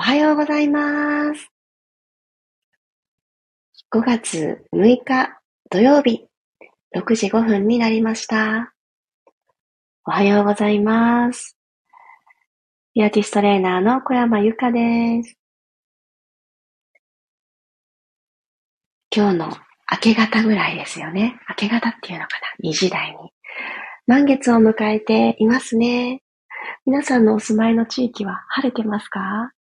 おはようございます。5月6日土曜日、6時5分になりました。おはようございます。ピアティストレーナーの小山由かです。今日の明け方ぐらいですよね。明け方っていうのかな ?2 時台に。満月を迎えていますね。皆さんのお住まいの地域は晴れてますか？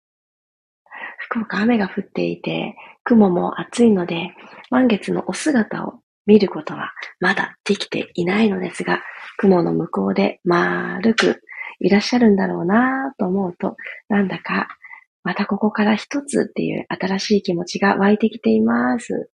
福岡雨が降っていて、雲も暑いので、満月のお姿を見ることはまだできていないのですが、雲の向こうで丸くいらっしゃるんだろうなと思うと、なんだかまたここから一つっていう新しい気持ちが湧いてきています。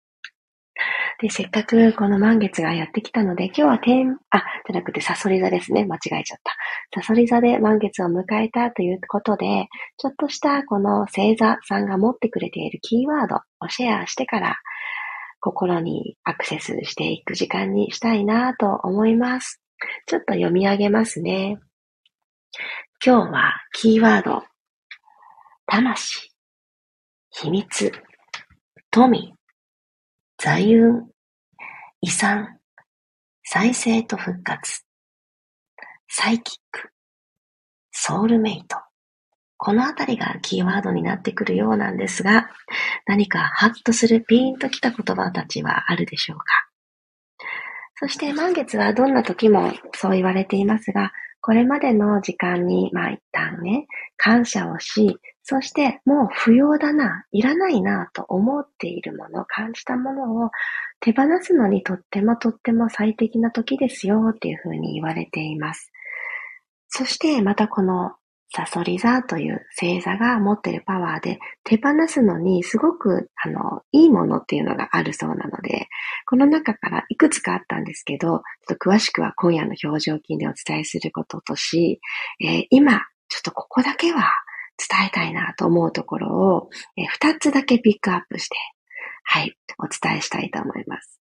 で、せっかくこの満月がやってきたので、今日は天、あ、じゃなくてサソリ座ですね。間違えちゃった。サソリ座で満月を迎えたということで、ちょっとしたこの星座さんが持ってくれているキーワードをシェアしてから、心にアクセスしていく時間にしたいなと思います。ちょっと読み上げますね。今日はキーワード、魂、秘密、富、財運、遺産、再生と復活、サイキック、ソウルメイト。このあたりがキーワードになってくるようなんですが、何かハッとするピーンときた言葉たちはあるでしょうか？そして満月はどんな時もそう言われていますが、これまでの時間に、まあ一旦ね、感謝をし、そしてもう不要だな、いらないなと思っているもの、感じたものを手放すのにとってもとっても最適な時ですよっていうふうに言われています。そしてまたこのサソリ座という星座が持っているパワーで手放すのにすごくあのいいものっていうのがあるそうなので、この中からいくつかあったんですけど、ちょっと詳しくは今夜の表情筋でお伝えすることとし、えー、今ちょっとここだけは伝えたいなと思うところを、え二つだけピックアップして、はい、お伝えしたいと思います。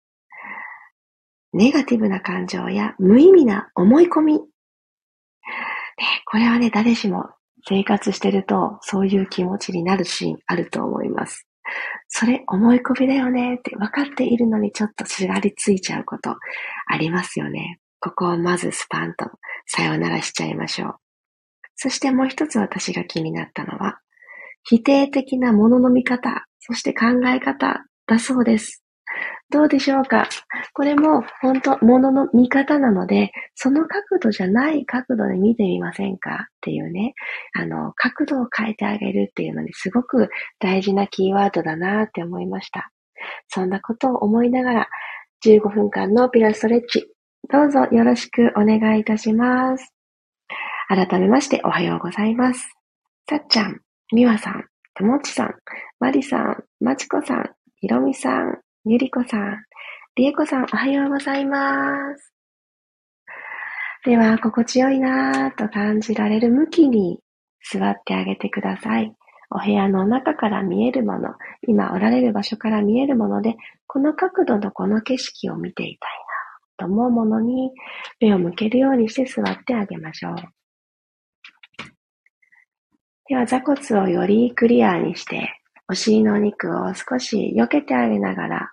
ネガティブな感情や無意味な思い込み。これはね、誰しも生活してるとそういう気持ちになるシーンあると思います。それ思い込みだよねって分かっているのにちょっとすがりついちゃうことありますよね。ここをまずスパンとさよならしちゃいましょう。そしてもう一つ私が気になったのは、否定的なものの見方、そして考え方だそうです。どうでしょうか？これも本当、ものの見方なので、その角度じゃない角度で見てみませんか？っていうね、あの、角度を変えてあげるっていうのにすごく大事なキーワードだなって思いました。そんなことを思いながら、15分間のピラストレッチ、どうぞよろしくお願いいたします。改めましておはようございます。さっちゃん、みわさん、ともちさん、まりさん、まちこさん、ひろみさん、ゆりこさん、りえこさん、おはようございます。では、心地よいなぁと感じられる向きに座ってあげてください。お部屋の中から見えるもの、今おられる場所から見えるもので、この角度のこの景色を見ていたいなと思うものに目を向けるようにして座ってあげましょう。では座骨をよりクリアにして、お尻のお肉を少し避けてあげながら、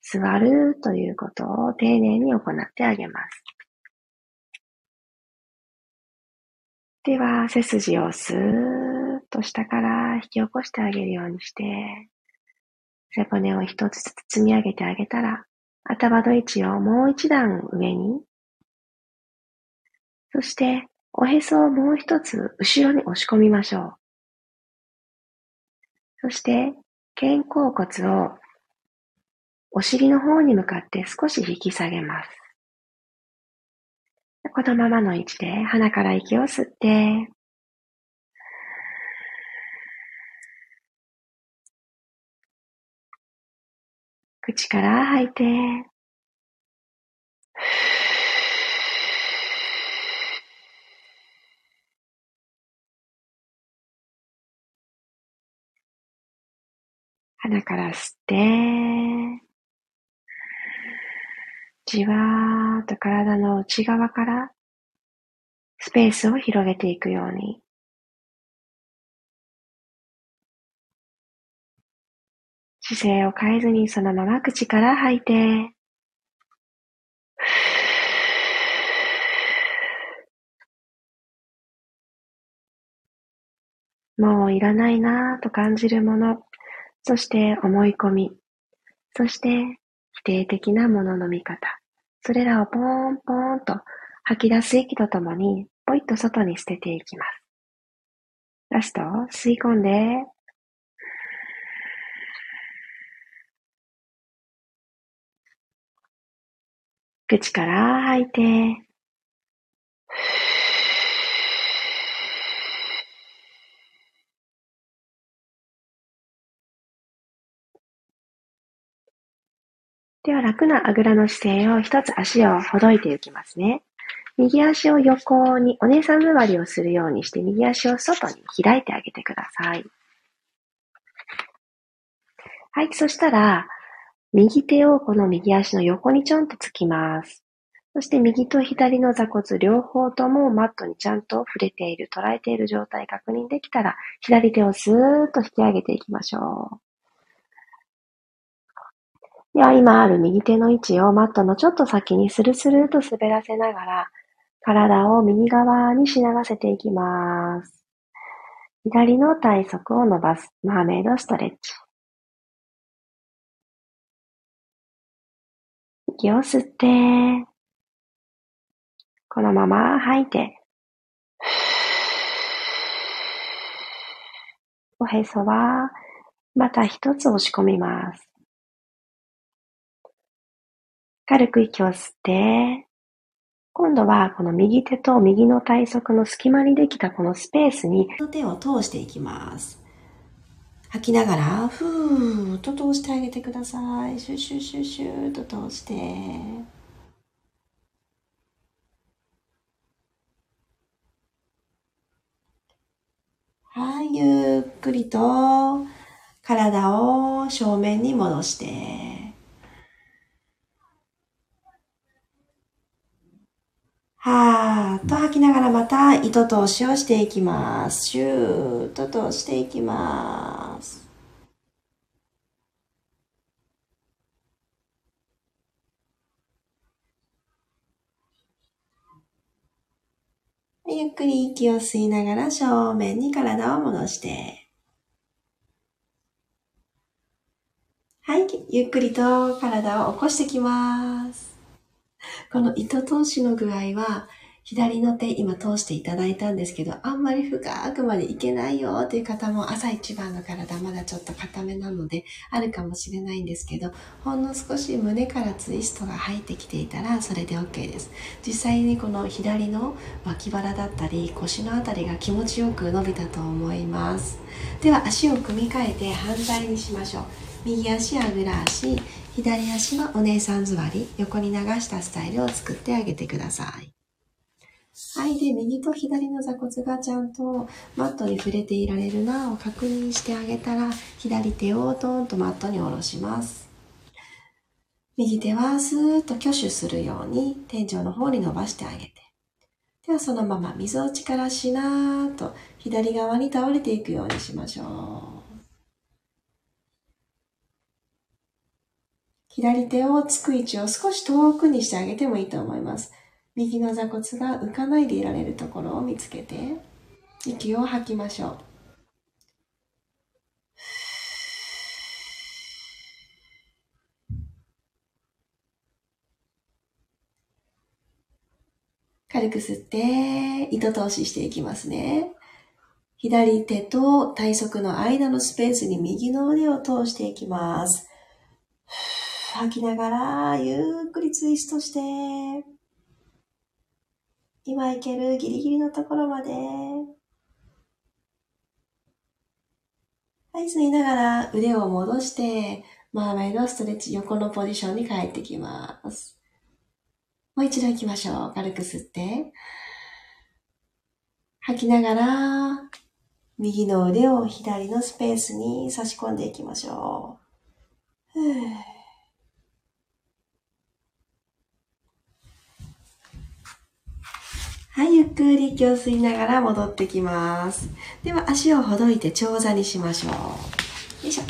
座るということを丁寧に行ってあげます。では、背筋をスーッと下から引き起こしてあげるようにして、背骨を一つずつ積み上げてあげたら、頭の位置をもう一段上に、そしておへそをもう一つ後ろに押し込みましょう。そして、肩甲骨をお尻の方に向かって少し引き下げます。このままの位置で鼻から息を吸って、口から吐いて、鼻から吸って、じわーっと体の内側からスペースを広げていくように、姿勢を変えずにそのまま口から吐いて、もういらないなぁと感じるもの、そして思い込み、そして否定的なものの見方、それらをポーンポーンと吐き出す息とともに、ポイッと外に捨てていきます。ラスト、吸い込んで、口から吐いて、では楽なあぐらの姿勢を一つ足をほどいていきますね。右足を横にお姉さん座りをするようにして右足を外に開いてあげてください。はい、そしたら、右手をこの右足の横にちょんとつきます。そして右と左の座骨両方ともマットにちゃんと触れている、捉えている状態確認できたら、左手をスーッと引き上げていきましょう。では今ある右手の位置をマットのちょっと先にスルスルと滑らせながら、体を右側にしならせていきます。左の体側を伸ばす、マーメイドストレッチ。息を吸って、このまま吐いて、おへそはまた一つ押し込みます。軽く息を吸って、今度はこの右手と右の体側の隙間にできたこのスペースに手を通していきます。吐きながら、ふーっと通してあげてください。シュシュシュシューと通して。はい、ゆっくりと体を正面に戻して。はーっと吐きながらまた糸通しをしていきます。シューッと通していきます。ゆっくり息を吸いながら正面に体を戻して。はい、ゆっくりと体を起こしてきます。この糸通しの具合は、左の手今通していただいたんですけど、あんまり深くまでいけないよっていう方も朝一番の体まだちょっと硬めなのであるかもしれないんですけど、ほんの少し胸からツイストが入ってきていたらそれで OK です。実際にこの左の脇腹だったり腰のあたりが気持ちよく伸びたと思います。では足を組み替えて反対にしましょう。右足あぐら足、左足はお姉さん座り、横に流したスタイルを作ってあげてください。はい。で、右と左の座骨がちゃんとマットに触れていられるなを確認してあげたら、左手をトーンとマットに下ろします。右手はスーッと挙手するように天井の方に伸ばしてあげて。ではそのまま溝落ちからしなーと左側に倒れていくようにしましょう。左手をつく位置を少し遠くにしてあげてもいいと思います。右の座骨が浮かないでいられるところを見つけて、息を吐きましょう。軽く吸って、糸通ししていきますね。左手と体側の間のスペースに右の腕を通していきます。吐きながら、ゆっくりツイストして、今いけるギリギリのところまで。はい、吸いながら腕を戻して、マーメイドストレッチ横のポジションに帰ってきます。もう一度行きましょう。軽く吸って。吐きながら、右の腕を左のスペースに差し込んでいきましょう。ふぅはい、ゆっくり息を吸いながら戻ってきます。では、足をほどいて長座にしましょう。よいしょ。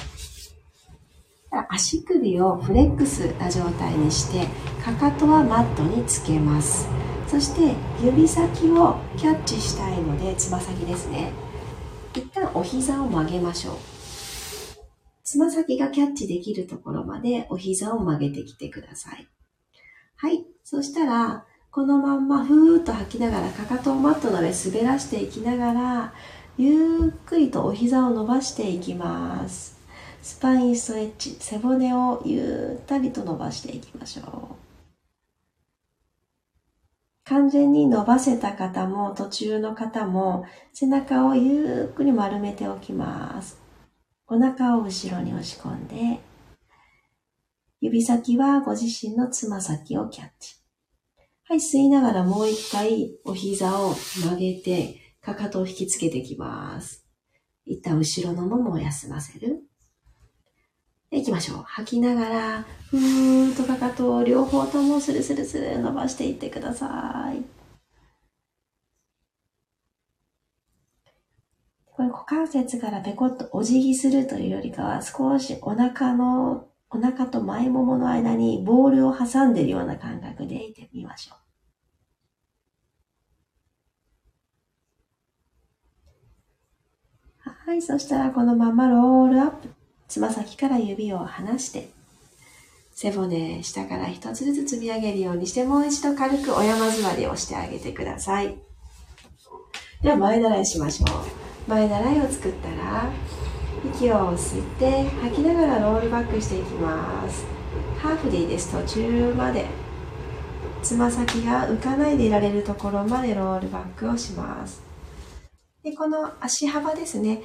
足首をフレックスな状態にして、かかとはマットにつけます。そして指先をキャッチしたいので、つま先ですね。一旦お膝を曲げましょう。つま先がキャッチできるところまでお膝を曲げてきてください。はい。そしたら、このまんまふーっと吐きながらかかとをマットの上滑らしていきながらゆっくりとお膝を伸ばしていきます。スパインストレッチ背骨をゆったりと伸ばしていきましょう。完全に伸ばせた方も途中の方も背中をゆっくり丸めておきます。お腹を後ろに押し込んで指先はご自身のつま先をキャッチ。はい、吸いながらもう一回お膝を曲げて、かかとを引きつけていきます。一旦後ろのももを休ませる。で、行きましょう。吐きながら、ふーっとかかとを両方ともスルスルスル伸ばしていってください。これ股関節からペコッとお辞儀するというよりかは少しお腹のお腹と前ももの間にボールを挟んでいるような感覚でいてみましょう。はい、そしたらこのままロールアップ。つま先から指を離して、背骨下から一つずつ積み上げるようにして、もう一度軽くお山座りをしてあげてください。では前習いしましょう。前習いを作ったら、息を吸って吐きながらロールバックしていきます。ハーフでいいです途中まで。つま先が浮かないでいられるところまでロールバックをします。でこの足幅ですね。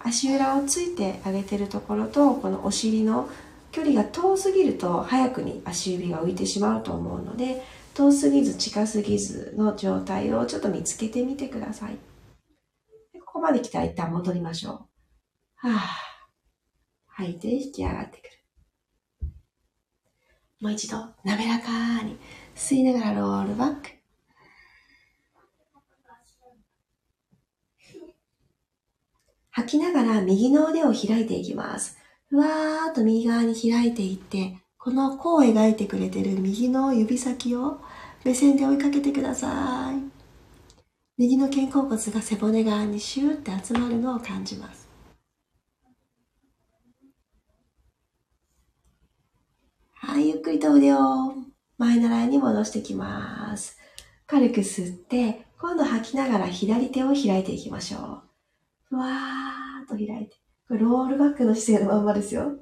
足裏をついてあげてるところとこのお尻の距離が遠すぎると早くに足指が浮いてしまうと思うので遠すぎず近すぎずの状態をちょっと見つけてみてください。ここまで来たら一旦戻りましょう。はぁ。吐いて引き上がってくる。もう一度、滑らかに吸いながらロールバック。吐きながら右の腕を開いていきます。ふわーっと右側に開いていって、この弧を描いてくれてる右の指先を目線で追いかけてください。右の肩甲骨が背骨側にシューって集まるのを感じます。はい、ゆっくりと腕を前習いに戻してきます。軽く吸って、今度吐きながら左手を開いていきましょう。ふわーっと開いて。これロールバックの姿勢のまんまですよ。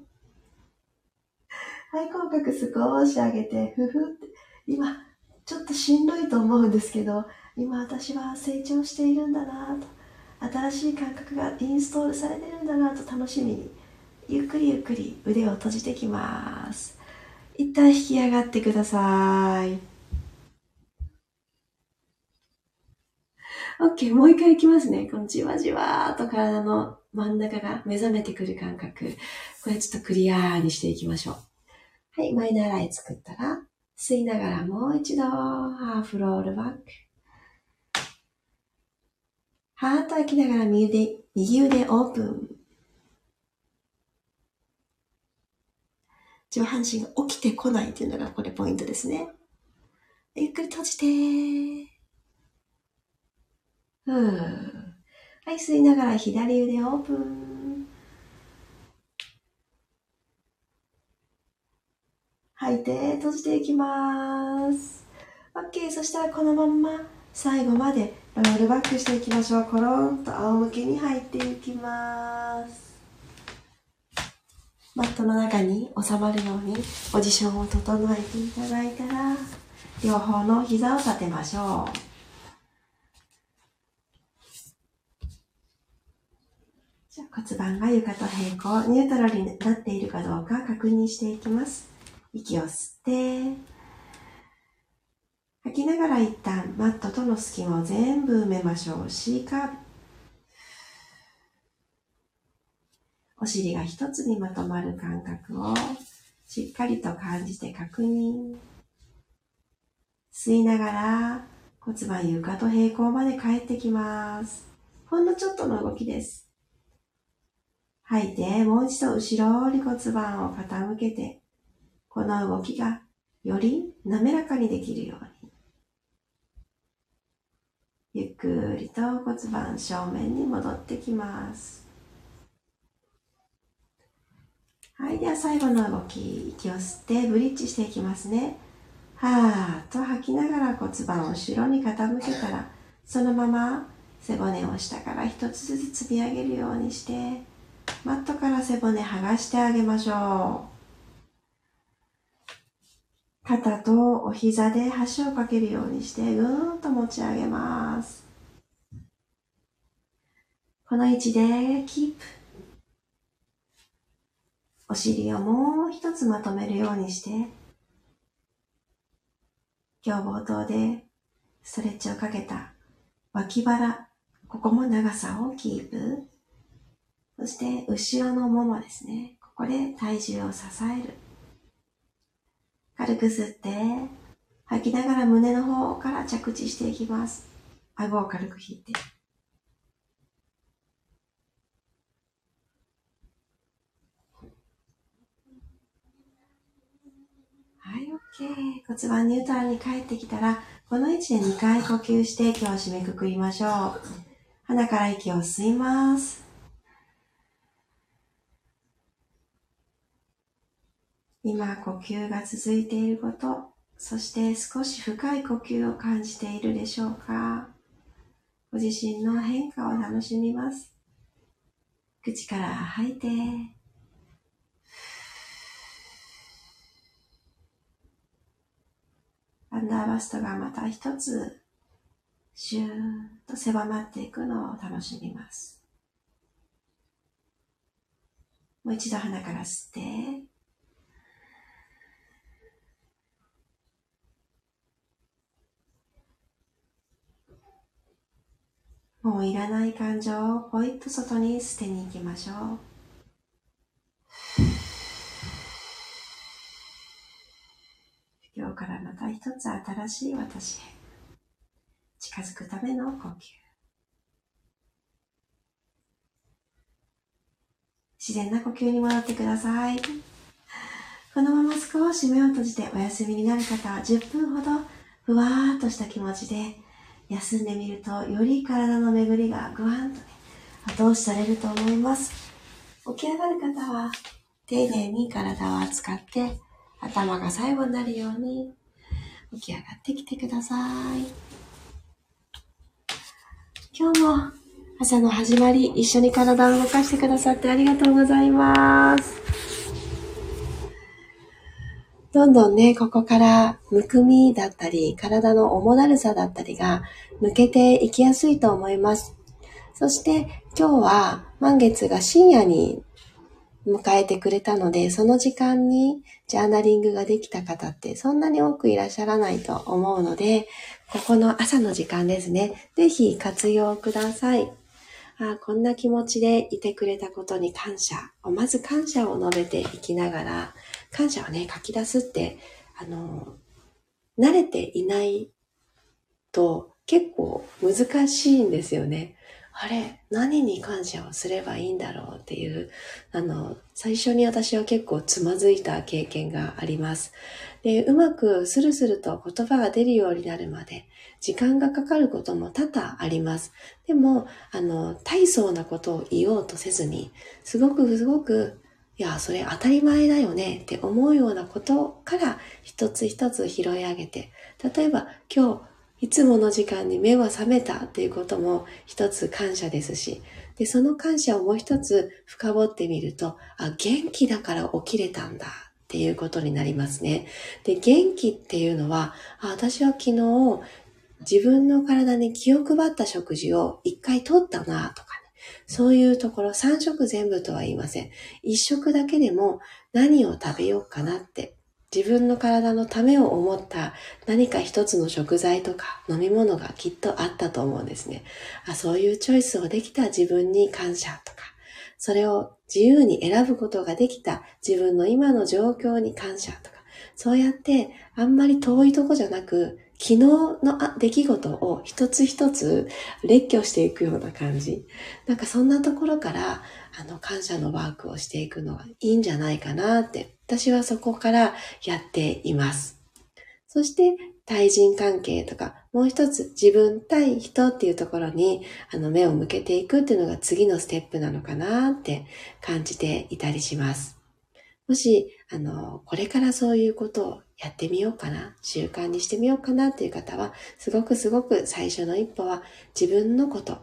はい、口角少し上げて、ふふって。今、ちょっとしんどいと思うんですけど、今私は成長しているんだなと。新しい感覚がインストールされてるんだなと楽しみに、ゆっくりゆっくり腕を閉じてきます。一旦引き上がってください。OK、もう一回いきますね。このじわじわーと体の真ん中が目覚めてくる感覚。これちょっとクリアーにしていきましょう。はい、マイナーライ作ったら、吸いながらもう一度、ハーフロールバック。ハート吐きながら右腕、右腕オープン。上半身が起きてこないっていうのがこれポイントですね。ゆっくり閉じてうん。はい、吸いながら左腕オープン。吐いて閉じていきます。OK。そしたらこのまんま最後までロールバックしていきましょう。コロンと仰向けに入っていきます。マットの中に収まるようにポジションを整えていただいたら、両方の膝を立てましょう。じゃ骨盤が床と平行、ニュートラルになっているかどうか確認していきます。息を吸って、吐きながら一旦マットとの隙間を全部埋めましょう。C カーブ。お尻が一つにまとまる感覚をしっかりと感じて確認。吸いながら骨盤床と平行まで帰ってきます。ほんのちょっとの動きです。吐いて、もう一度後ろに骨盤を傾けて、この動きがより滑らかにできるように。ゆっくりと骨盤正面に戻ってきます。はい。では最後の動き、息を吸ってブリッジしていきますね。はーっと吐きながら骨盤を後ろに傾けたら、そのまま背骨を下から一つずつ積み上げるようにして、マットから背骨剥がしてあげましょう。肩とお膝で端をかけるようにしてぐーんと持ち上げます。この位置でキープ。お尻をもう一つまとめるようにして、今日冒頭でストレッチをかけた脇腹、ここも長さをキープ。そして、後ろのももですね。ここで体重を支える。軽く吸って、吐きながら胸の方から着地していきます。顎を軽く引いて。はい、OK。骨盤ニュートラルに帰ってきたら、この位置で2回呼吸して今日締めくくりましょう。鼻から息を吸います。今呼吸が続いていること、そして少し深い呼吸を感じているでしょうかご自身の変化を楽しみます。口から吐いて、アンダーバストがまた一つ、シューッと狭まっていくのを楽しみます。もう一度鼻から吸って、もういらない感情をポイッと外に捨てに行きましょう。今日からまた一つ新しい私へ近づくための呼吸。自然な呼吸に戻ってください。このまま少し目を閉じてお休みになる方は10分ほどふわーっとした気持ちで休んでみると、より体の巡りがぐわんとね、後押しされると思います。起き上がる方は、丁寧に体を扱って、頭が最後になるように、起き上がってきてください。今日も朝の始まり、一緒に体を動かしてくださってありがとうございます。どんどんね、ここからむくみだったり、体の重だるさだったりが抜けていきやすいと思います。そして今日は満月が深夜に迎えてくれたので、その時間にジャーナリングができた方ってそんなに多くいらっしゃらないと思うので、ここの朝の時間ですね。ぜひ活用ください。あこんな気持ちでいてくれたことに感謝を。まず感謝を述べていきながら、感謝をね、書き出すって、あの、慣れていないと結構難しいんですよね。あれ、何に感謝をすればいいんだろうっていう、あの、最初に私は結構つまずいた経験があります。で、うまくスルスルと言葉が出るようになるまで、時間がかかることも多々あります。でも、あの、大層なことを言おうとせずに、すごくすごく、いや、それ当たり前だよねって思うようなことから一つ一つ拾い上げて、例えば今日いつもの時間に目は覚めたっていうことも一つ感謝ですし、で、その感謝をもう一つ深掘ってみると、あ、元気だから起きれたんだっていうことになりますね。で、元気っていうのは、あ私は昨日自分の体に気を配った食事を一回とったなとかね。そういうところ、三食全部とは言いません。一食だけでも何を食べようかなって自分の体のためを思った何か一つの食材とか飲み物がきっとあったと思うんですね。あそういうチョイスをできた自分に感謝とか、それを自由に選ぶことができた自分の今の状況に感謝とか、そうやってあんまり遠いとこじゃなく、昨日の出来事を一つ一つ列挙していくような感じ。なんかそんなところから、あの、感謝のワークをしていくのがいいんじゃないかなって、私はそこからやっています。そして、対人関係とか、もう一つ自分対人っていうところに、あの、目を向けていくっていうのが次のステップなのかなって感じていたりします。もし、あの、これからそういうことをやってみようかな、習慣にしてみようかなっていう方は、すごくすごく最初の一歩は自分のこと、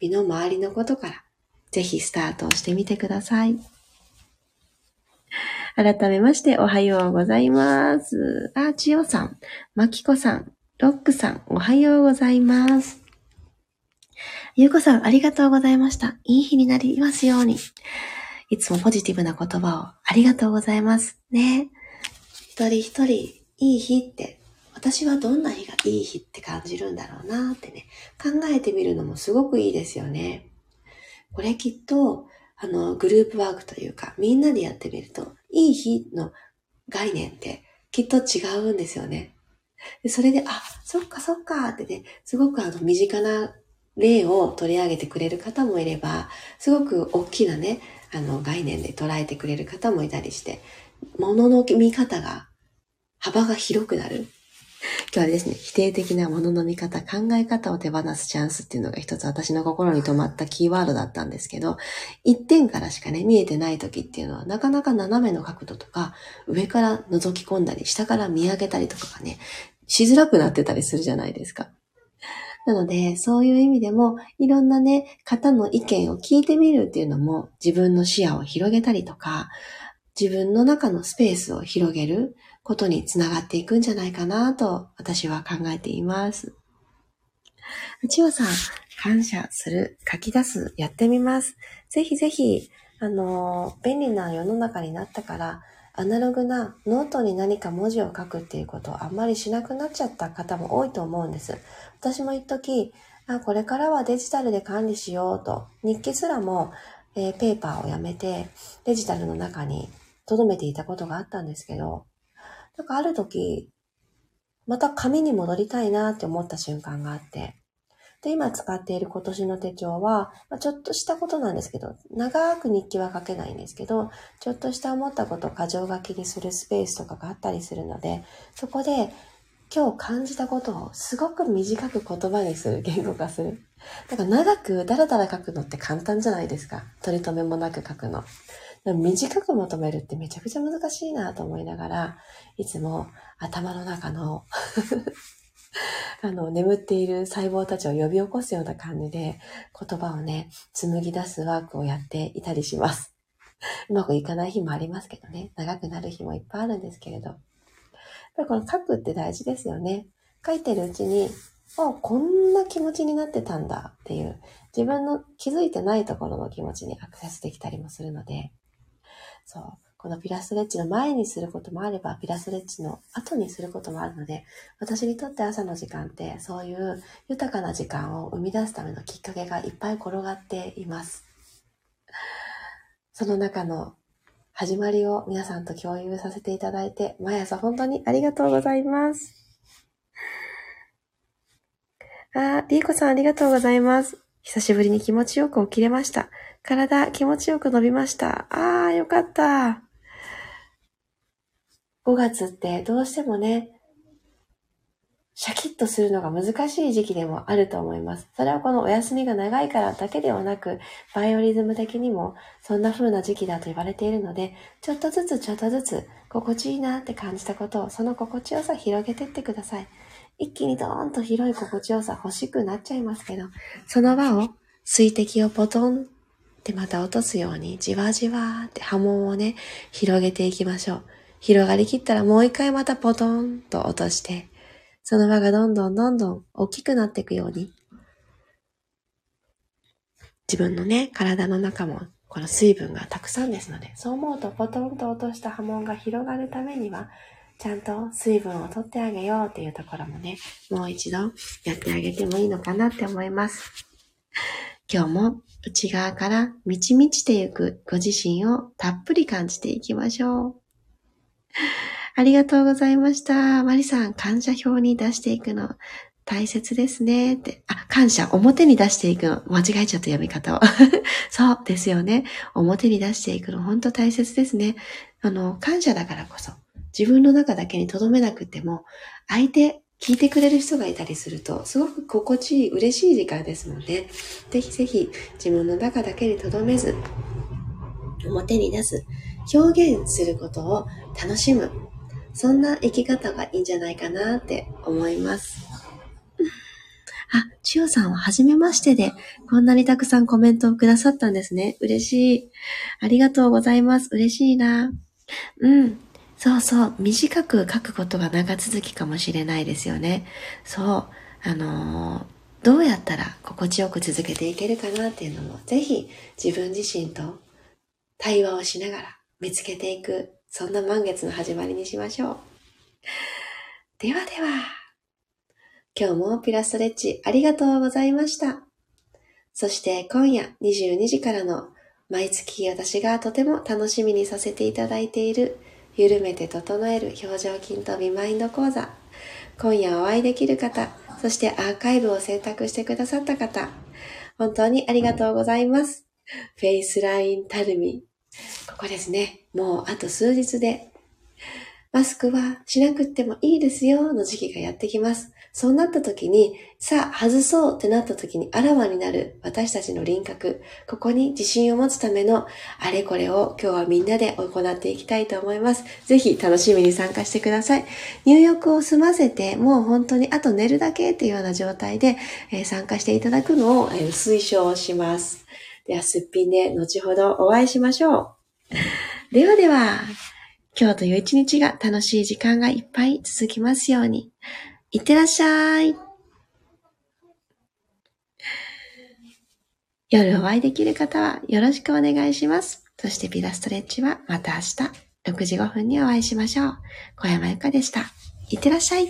身の回りのことから、ぜひスタートをしてみてください。改めましておはようございます。あ、ちよさん、まきこさん、ロックさん、おはようございます。ゆうこさん、ありがとうございました。いい日になりますように。いつもポジティブな言葉をありがとうございます。ね。一人一人いい日って、私はどんな日がいい日って感じるんだろうなってね、考えてみるのもすごくいいですよね。これきっと、あの、グループワークというか、みんなでやってみると、いい日の概念ってきっと違うんですよね。それで、あ、そっかそっかってね、すごくあの身近な例を取り上げてくれる方もいれば、すごく大きなね、あの概念で捉えてくれる方もいたりして、ものの見方が、幅が広くなる。今日はですね、否定的なものの見方、考え方を手放すチャンスっていうのが一つ私の心に留まったキーワードだったんですけど、一点からしかね、見えてない時っていうのは、なかなか斜めの角度とか、上から覗き込んだり、下から見上げたりとかがね、しづらくなってたりするじゃないですか。なので、そういう意味でも、いろんなね、方の意見を聞いてみるっていうのも、自分の視野を広げたりとか、自分の中のスペースを広げることにつながっていくんじゃないかなと、私は考えています。千代さん、感謝する、書き出す、やってみます。ぜひぜひ、あの、便利な世の中になったから、アナログなノートに何か文字を書くっていうことをあんまりしなくなっちゃった方も多いと思うんです。私も一時あこれからはデジタルで管理しようと、日記すらも、えー、ペーパーをやめてデジタルの中に留めていたことがあったんですけど、なんかある時、また紙に戻りたいなって思った瞬間があって、で、今使っている今年の手帳は、まあ、ちょっとしたことなんですけど、長く日記は書けないんですけど、ちょっとした思ったことを箇条書きにするスペースとかがあったりするので、そこで今日感じたことをすごく短く言葉にする、言語化する。だから長くダラダラ書くのって簡単じゃないですか。取り留めもなく書くの。短く求めるってめちゃくちゃ難しいなと思いながら、いつも頭の中の あの、眠っている細胞たちを呼び起こすような感じで、言葉をね、紡ぎ出すワークをやっていたりします。うまくいかない日もありますけどね、長くなる日もいっぱいあるんですけれど。やっぱりこの書くって大事ですよね。書いてるうちに、あ、こんな気持ちになってたんだっていう、自分の気づいてないところの気持ちにアクセスできたりもするので、そう。このピラストレッチの前にすることもあれば、ピラストレッチの後にすることもあるので、私にとって朝の時間って、そういう豊かな時間を生み出すためのきっかけがいっぱい転がっています。その中の始まりを皆さんと共有させていただいて、毎朝本当にありがとうございます。あ、リーコさんありがとうございます。久しぶりに気持ちよく起きれました。体気持ちよく伸びました。ああ、よかった。5月ってどうしてもね、シャキッとするのが難しい時期でもあると思います。それはこのお休みが長いからだけではなく、バイオリズム的にもそんな風な時期だと言われているので、ちょっとずつちょっとずつ心地いいなって感じたことを、その心地よさ広げてってください。一気にドーンと広い心地よさ欲しくなっちゃいますけど、その輪を水滴をポトンってまた落とすようにじわじわって波紋をね、広げていきましょう。広がりきったらもう一回またポトンと落として、その輪がどんどんどんどん大きくなっていくように、自分のね、体の中もこの水分がたくさんですので、そう思うとポトンと落とした波紋が広がるためには、ちゃんと水分を取ってあげようっていうところもね、もう一度やってあげてもいいのかなって思います。今日も内側から満ち満ちていくご自身をたっぷり感じていきましょう。ありがとうございました。マリさん、感謝表に出していくの大切ですね。って。あ、感謝、表に出していくの。間違えちゃった読み方を。そうですよね。表に出していくの、本当大切ですね。あの、感謝だからこそ、自分の中だけに留めなくても、相手、聞いてくれる人がいたりすると、すごく心地いい、嬉しい時間ですもんね。ぜひぜひ、自分の中だけに留めず、表に出す、表現することを楽しむ。そんな生き方がいいんじゃないかなって思います。あ、千代さんは初めましてで、こんなにたくさんコメントをくださったんですね。嬉しい。ありがとうございます。嬉しいな。うん。そうそう。短く書くことが長続きかもしれないですよね。そう。あのー、どうやったら心地よく続けていけるかなっていうのも、ぜひ自分自身と対話をしながら見つけていく、そんな満月の始まりにしましょう。ではでは、今日もピラストレッチありがとうございました。そして今夜22時からの毎月私がとても楽しみにさせていただいている緩めて整える表情筋とビマインド講座。今夜お会いできる方、そしてアーカイブを選択してくださった方、本当にありがとうございます。フェイスラインたるみ、ここですね。もうあと数日で、マスクはしなくってもいいですよの時期がやってきます。そうなった時に、さあ外そうってなった時にあらわになる私たちの輪郭、ここに自信を持つためのあれこれを今日はみんなで行っていきたいと思います。ぜひ楽しみに参加してください。入浴を済ませて、もう本当にあと寝るだけっていうような状態で、え、参加していただくのを、え、推奨します。では、すっぴんで後ほどお会いしましょう。ではでは、今日という一日が楽しい時間がいっぱい続きますように。いってらっしゃい。夜お会いできる方はよろしくお願いします。そしてピラストレッチはまた明日6時5分にお会いしましょう。小山由かでした。いってらっしゃい。